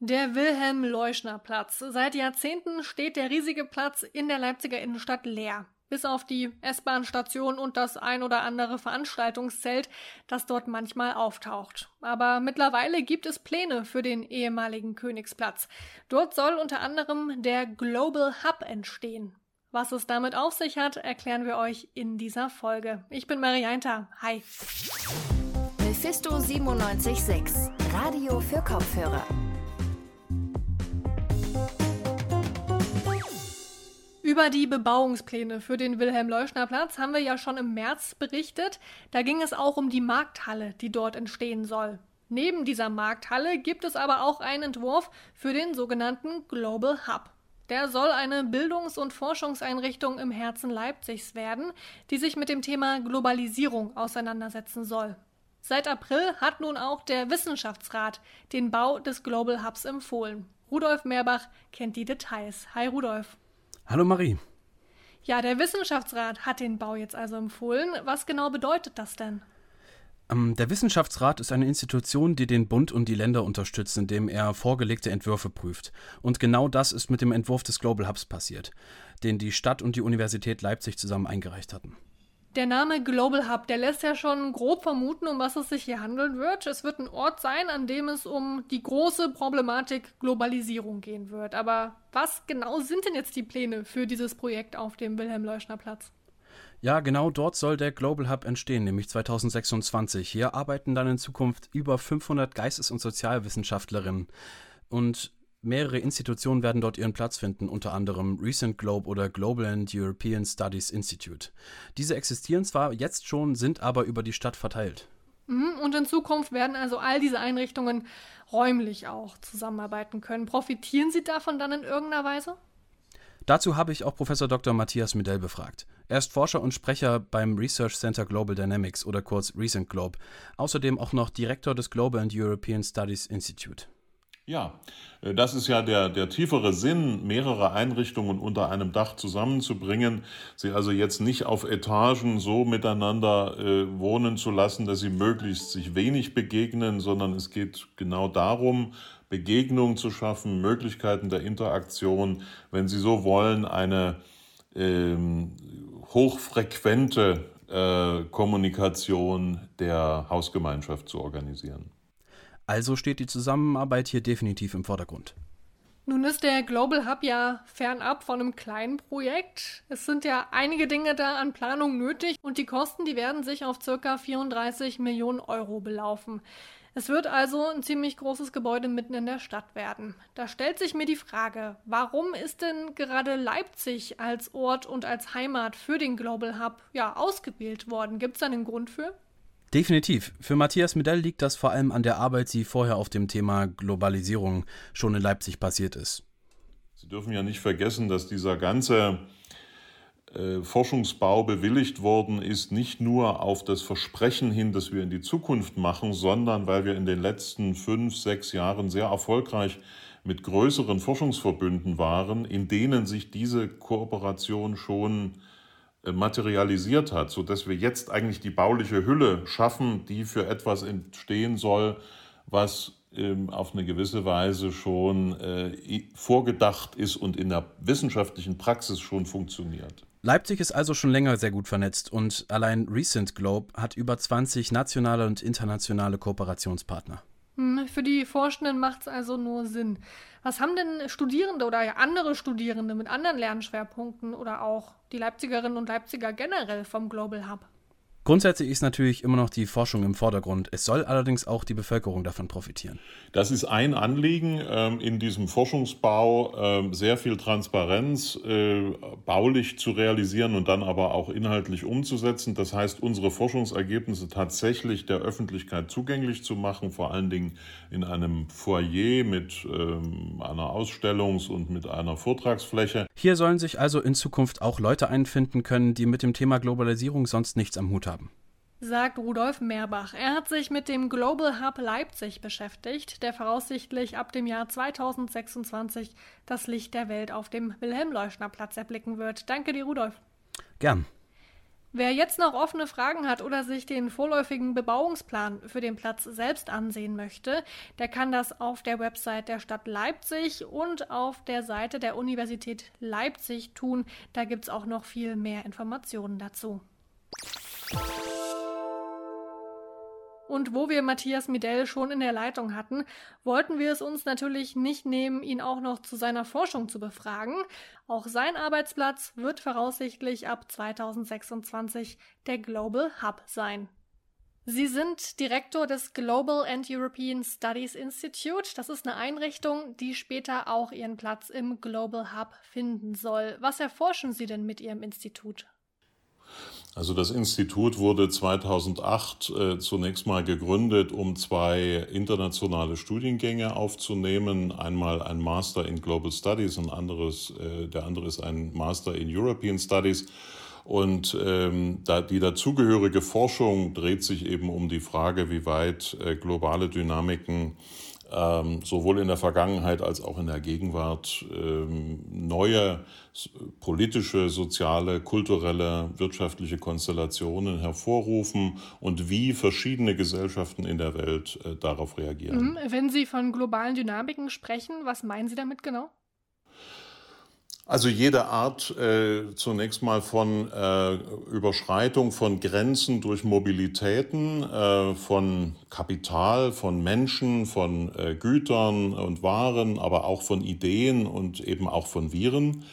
Der Wilhelm-Leuschner-Platz. Seit Jahrzehnten steht der riesige Platz in der Leipziger Innenstadt leer. Bis auf die S-Bahn-Station und das ein oder andere Veranstaltungszelt, das dort manchmal auftaucht. Aber mittlerweile gibt es Pläne für den ehemaligen Königsplatz. Dort soll unter anderem der Global Hub entstehen. Was es damit auf sich hat, erklären wir euch in dieser Folge. Ich bin Marianta. Hi. Mephisto 976, Radio für Kopfhörer. Über die Bebauungspläne für den Wilhelm-Leuschner-Platz haben wir ja schon im März berichtet. Da ging es auch um die Markthalle, die dort entstehen soll. Neben dieser Markthalle gibt es aber auch einen Entwurf für den sogenannten Global Hub. Der soll eine Bildungs- und Forschungseinrichtung im Herzen Leipzigs werden, die sich mit dem Thema Globalisierung auseinandersetzen soll. Seit April hat nun auch der Wissenschaftsrat den Bau des Global Hubs empfohlen. Rudolf Mehrbach kennt die Details. Hi Rudolf. Hallo Marie. Ja, der Wissenschaftsrat hat den Bau jetzt also empfohlen. Was genau bedeutet das denn? Ähm, der Wissenschaftsrat ist eine Institution, die den Bund und die Länder unterstützt, indem er vorgelegte Entwürfe prüft. Und genau das ist mit dem Entwurf des Global Hubs passiert, den die Stadt und die Universität Leipzig zusammen eingereicht hatten. Der Name Global Hub, der lässt ja schon grob vermuten, um was es sich hier handeln wird. Es wird ein Ort sein, an dem es um die große Problematik Globalisierung gehen wird. Aber was genau sind denn jetzt die Pläne für dieses Projekt auf dem Wilhelm-Leuschner-Platz? Ja, genau dort soll der Global Hub entstehen, nämlich 2026. Hier arbeiten dann in Zukunft über 500 Geistes- und Sozialwissenschaftlerinnen. Und Mehrere Institutionen werden dort ihren Platz finden, unter anderem Recent Globe oder Global and European Studies Institute. Diese existieren zwar jetzt schon, sind aber über die Stadt verteilt. Mhm, und in Zukunft werden also all diese Einrichtungen räumlich auch zusammenarbeiten können. Profitieren Sie davon dann in irgendeiner Weise? Dazu habe ich auch Professor Dr. Matthias Medell befragt. Er ist Forscher und Sprecher beim Research Center Global Dynamics oder kurz Recent Globe, außerdem auch noch Direktor des Global and European Studies Institute. Ja, äh, das ist ja der, der tiefere Sinn, mehrere Einrichtungen unter einem Dach zusammenzubringen, sie also jetzt nicht auf Etagen so miteinander äh, wohnen zu lassen, dass sie möglichst sich wenig begegnen, sondern es geht genau darum, Begegnungen zu schaffen, Möglichkeiten der Interaktion, wenn Sie so wollen, eine ähm, hochfrequente äh, Kommunikation der Hausgemeinschaft zu organisieren. Also steht die Zusammenarbeit hier definitiv im Vordergrund. Nun ist der Global Hub ja fernab von einem kleinen Projekt. Es sind ja einige Dinge da an Planung nötig und die Kosten, die werden sich auf ca. 34 Millionen Euro belaufen. Es wird also ein ziemlich großes Gebäude mitten in der Stadt werden. Da stellt sich mir die Frage, warum ist denn gerade Leipzig als Ort und als Heimat für den Global Hub ja ausgewählt worden? Gibt es da einen Grund für? Definitiv. Für Matthias Medell liegt das vor allem an der Arbeit, die vorher auf dem Thema Globalisierung schon in Leipzig passiert ist. Sie dürfen ja nicht vergessen, dass dieser ganze äh, Forschungsbau bewilligt worden ist, nicht nur auf das Versprechen hin, dass wir in die Zukunft machen, sondern weil wir in den letzten fünf, sechs Jahren sehr erfolgreich mit größeren Forschungsverbünden waren, in denen sich diese Kooperation schon äh, materialisiert hat, sodass wir jetzt eigentlich die bauliche Hülle schaffen, die für etwas entstehen soll, was ähm, auf eine gewisse Weise schon äh, vorgedacht ist und in der wissenschaftlichen Praxis schon funktioniert. Leipzig ist also schon länger sehr gut vernetzt und allein Recent Globe hat über 20 nationale und internationale Kooperationspartner. Hm, für die Forschenden macht es also nur Sinn. Was haben denn Studierende oder andere Studierende mit anderen Lernschwerpunkten oder auch die Leipzigerinnen und Leipziger generell vom Global Hub? Grundsätzlich ist natürlich immer noch die Forschung im Vordergrund. Es soll allerdings auch die Bevölkerung davon profitieren. Das ist ein Anliegen ähm, in diesem Forschungsbau, ähm, sehr viel Transparenz äh, baulich zu realisieren und dann aber auch inhaltlich umzusetzen. Das heißt, unsere Forschungsergebnisse tatsächlich der Öffentlichkeit zugänglich zu machen, vor allen Dingen in einem Foyer mit ähm, einer Ausstellungs- und mit einer Vortragsfläche. Hier sollen sich also in Zukunft auch Leute einfinden können, die mit dem Thema Globalisierung sonst nichts am Hut haben sagt Rudolf Mehrbach. Er hat sich mit dem Global Hub Leipzig beschäftigt, der voraussichtlich ab dem Jahr 2026 das Licht der Welt auf dem Wilhelm-Leuschner-Platz erblicken wird. Danke dir, Rudolf. Gern. Wer jetzt noch offene Fragen hat oder sich den vorläufigen Bebauungsplan für den Platz selbst ansehen möchte, der kann das auf der Website der Stadt Leipzig und auf der Seite der Universität Leipzig tun. Da gibt es auch noch viel mehr Informationen dazu. Und wo wir Matthias Midell schon in der Leitung hatten, wollten wir es uns natürlich nicht nehmen, ihn auch noch zu seiner Forschung zu befragen. Auch sein Arbeitsplatz wird voraussichtlich ab 2026 der Global Hub sein. Sie sind Direktor des Global and European Studies Institute. Das ist eine Einrichtung, die später auch ihren Platz im Global Hub finden soll. Was erforschen Sie denn mit Ihrem Institut? Also das Institut wurde 2008 äh, zunächst mal gegründet, um zwei internationale Studiengänge aufzunehmen. Einmal ein Master in Global Studies und anderes, äh, der andere ist ein Master in European Studies. Und ähm, da, die dazugehörige Forschung dreht sich eben um die Frage, wie weit äh, globale Dynamiken ähm, sowohl in der Vergangenheit als auch in der Gegenwart ähm, neue politische, soziale, kulturelle, wirtschaftliche Konstellationen hervorrufen und wie verschiedene Gesellschaften in der Welt äh, darauf reagieren. Mhm. Wenn Sie von globalen Dynamiken sprechen, was meinen Sie damit genau? Also jede Art äh, zunächst mal von äh, Überschreitung von Grenzen durch Mobilitäten, äh, von Kapital, von Menschen, von äh, Gütern und Waren, aber auch von Ideen und eben auch von Viren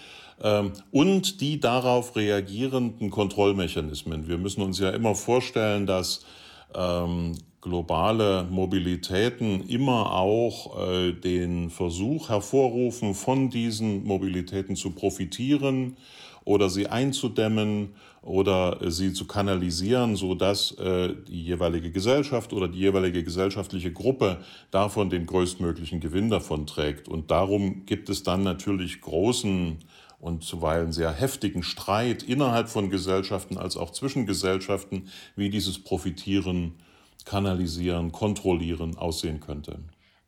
ähm, und die darauf reagierenden Kontrollmechanismen. Wir müssen uns ja immer vorstellen, dass ähm, globale Mobilitäten immer auch äh, den Versuch hervorrufen, von diesen Mobilitäten zu profitieren oder sie einzudämmen oder äh, sie zu kanalisieren, so dass äh, die jeweilige Gesellschaft oder die jeweilige gesellschaftliche Gruppe davon den größtmöglichen Gewinn davon trägt. Und darum gibt es dann natürlich großen und zuweilen sehr heftigen Streit innerhalb von Gesellschaften als auch zwischen Gesellschaften, wie dieses Profitieren kanalisieren, kontrollieren aussehen könnte.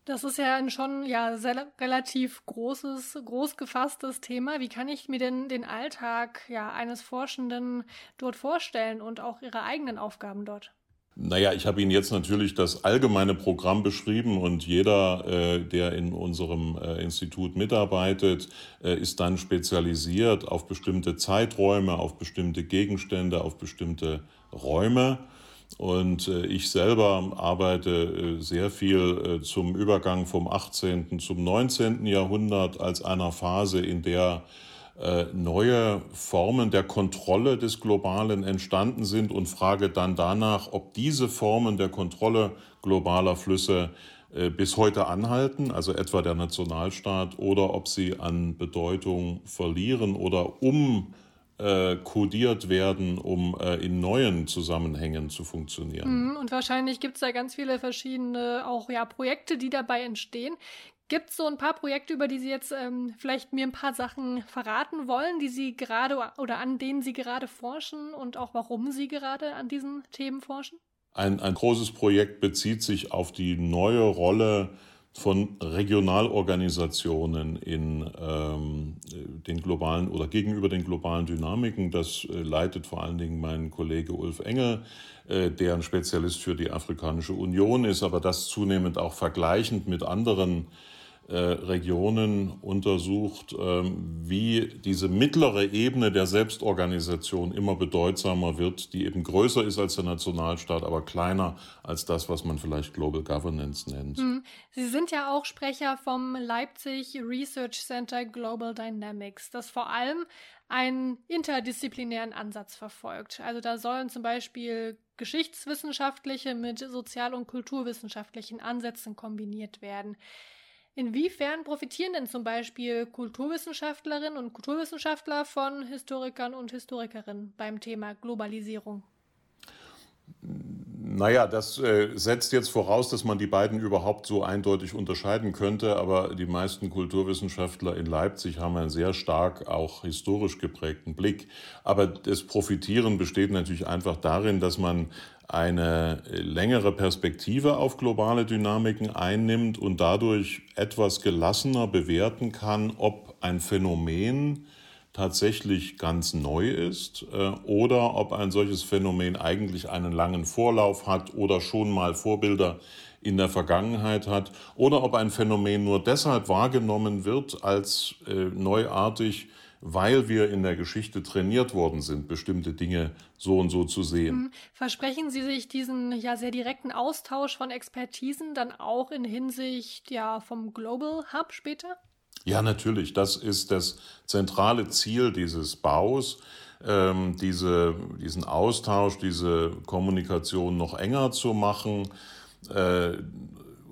Das ist ja ein schon ja sehr, relativ großes, groß gefasstes Thema. Wie kann ich mir denn den Alltag ja eines Forschenden dort vorstellen und auch ihre eigenen Aufgaben dort? Naja, ich habe Ihnen jetzt natürlich das allgemeine Programm beschrieben und jeder, äh, der in unserem äh, Institut mitarbeitet, äh, ist dann spezialisiert auf bestimmte Zeiträume, auf bestimmte Gegenstände, auf bestimmte Räume. Und äh, ich selber arbeite äh, sehr viel äh, zum Übergang vom 18. zum 19. Jahrhundert als einer Phase, in der neue Formen der Kontrolle des Globalen entstanden sind und frage dann danach, ob diese Formen der Kontrolle globaler Flüsse bis heute anhalten, also etwa der Nationalstaat, oder ob sie an Bedeutung verlieren oder um kodiert werden, um äh, in neuen Zusammenhängen zu funktionieren. Mhm, und wahrscheinlich gibt es da ganz viele verschiedene auch ja, Projekte, die dabei entstehen. Gibt es so ein paar Projekte, über die Sie jetzt ähm, vielleicht mir ein paar Sachen verraten wollen, die Sie gerade oder an denen Sie gerade forschen und auch warum Sie gerade an diesen Themen forschen? Ein, ein großes Projekt bezieht sich auf die neue Rolle von Regionalorganisationen in ähm, den globalen oder gegenüber den globalen Dynamiken. Das äh, leitet vor allen Dingen mein Kollege Ulf Engel, äh, der ein Spezialist für die Afrikanische Union ist, aber das zunehmend auch vergleichend mit anderen Regionen untersucht, ähm, wie diese mittlere Ebene der Selbstorganisation immer bedeutsamer wird, die eben größer ist als der Nationalstaat, aber kleiner als das, was man vielleicht Global Governance nennt. Hm. Sie sind ja auch Sprecher vom Leipzig Research Center Global Dynamics, das vor allem einen interdisziplinären Ansatz verfolgt. Also da sollen zum Beispiel geschichtswissenschaftliche mit sozial- und kulturwissenschaftlichen Ansätzen kombiniert werden. Inwiefern profitieren denn zum Beispiel Kulturwissenschaftlerinnen und Kulturwissenschaftler von Historikern und Historikerinnen beim Thema Globalisierung? Naja, das äh, setzt jetzt voraus, dass man die beiden überhaupt so eindeutig unterscheiden könnte. Aber die meisten Kulturwissenschaftler in Leipzig haben einen sehr stark auch historisch geprägten Blick. Aber das Profitieren besteht natürlich einfach darin, dass man eine längere Perspektive auf globale Dynamiken einnimmt und dadurch etwas gelassener bewerten kann, ob ein Phänomen tatsächlich ganz neu ist äh, oder ob ein solches Phänomen eigentlich einen langen Vorlauf hat oder schon mal Vorbilder in der Vergangenheit hat oder ob ein Phänomen nur deshalb wahrgenommen wird als äh, neuartig, weil wir in der Geschichte trainiert worden sind, bestimmte Dinge so und so zu sehen. Mhm. Versprechen Sie sich diesen ja sehr direkten Austausch von Expertisen dann auch in Hinsicht ja vom Global Hub später? Ja, natürlich. Das ist das zentrale Ziel dieses Baus, ähm, diese, diesen Austausch, diese Kommunikation noch enger zu machen äh,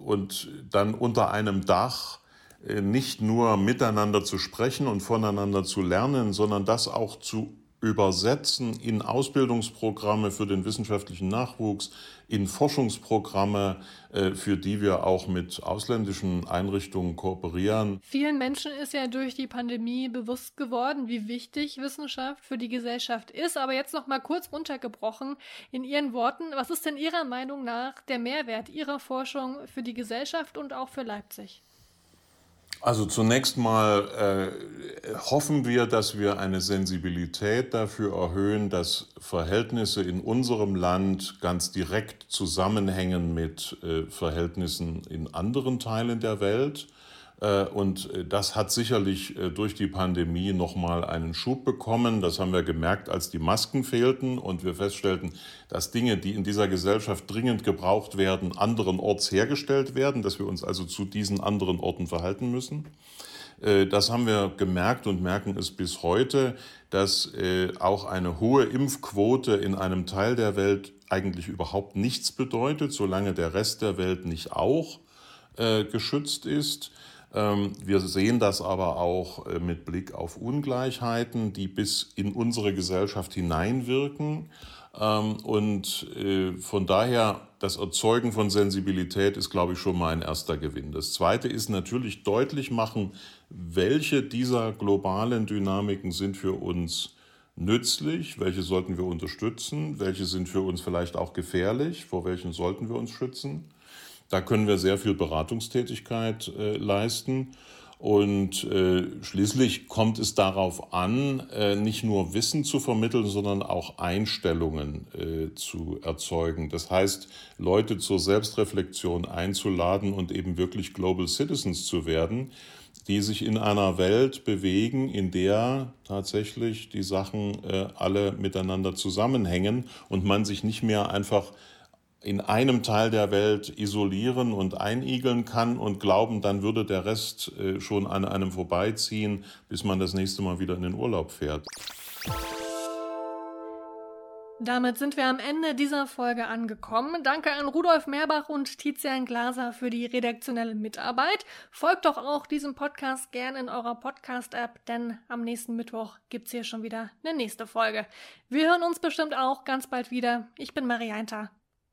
und dann unter einem Dach äh, nicht nur miteinander zu sprechen und voneinander zu lernen, sondern das auch zu übersetzen in Ausbildungsprogramme für den wissenschaftlichen Nachwuchs, in Forschungsprogramme, äh, für die wir auch mit ausländischen Einrichtungen kooperieren. Vielen Menschen ist ja durch die Pandemie bewusst geworden, wie wichtig Wissenschaft für die Gesellschaft ist. Aber jetzt noch mal kurz runtergebrochen in Ihren Worten. Was ist denn Ihrer Meinung nach der Mehrwert Ihrer Forschung für die Gesellschaft und auch für Leipzig? Also zunächst mal äh, hoffen wir, dass wir eine Sensibilität dafür erhöhen, dass Verhältnisse in unserem Land ganz direkt zusammenhängen mit äh, Verhältnissen in anderen Teilen der Welt. Äh, und äh, das hat sicherlich äh, durch die Pandemie nochmal einen Schub bekommen. Das haben wir gemerkt, als die Masken fehlten und wir feststellten, dass Dinge, die in dieser Gesellschaft dringend gebraucht werden, anderen Orts hergestellt werden, dass wir uns also zu diesen anderen Orten verhalten müssen. Das haben wir gemerkt und merken es bis heute, dass auch eine hohe Impfquote in einem Teil der Welt eigentlich überhaupt nichts bedeutet, solange der Rest der Welt nicht auch geschützt ist. Ähm, wir sehen das aber auch äh, mit Blick auf Ungleichheiten, die bis in unsere Gesellschaft hineinwirken. Ähm, und äh, von daher, das Erzeugen von Sensibilität ist, glaube ich, schon mal ein erster Gewinn. Das Zweite ist natürlich deutlich machen, welche dieser globalen Dynamiken sind für uns nützlich, welche sollten wir unterstützen, welche sind für uns vielleicht auch gefährlich, vor welchen sollten wir uns schützen. Da können wir sehr viel Beratungstätigkeit äh, leisten. Und äh, schließlich kommt es darauf an, äh, nicht nur Wissen zu vermitteln, sondern auch Einstellungen äh, zu erzeugen. Das heißt, Leute zur Selbstreflexion einzuladen und eben wirklich Global Citizens zu werden, die sich in einer Welt bewegen, in der tatsächlich die Sachen äh, alle miteinander zusammenhängen und man sich nicht mehr einfach in einem Teil der Welt isolieren und einigeln kann und glauben, dann würde der Rest äh, schon an einem vorbeiziehen, bis man das nächste Mal wieder in den Urlaub fährt. Damit sind wir am Ende dieser Folge angekommen. Danke an Rudolf Mehrbach und Tizian Glaser für die redaktionelle Mitarbeit. Folgt doch auch diesem Podcast gern in eurer Podcast-App, denn am nächsten Mittwoch gibt's hier schon wieder eine nächste Folge. Wir hören uns bestimmt auch ganz bald wieder. Ich bin Marianta.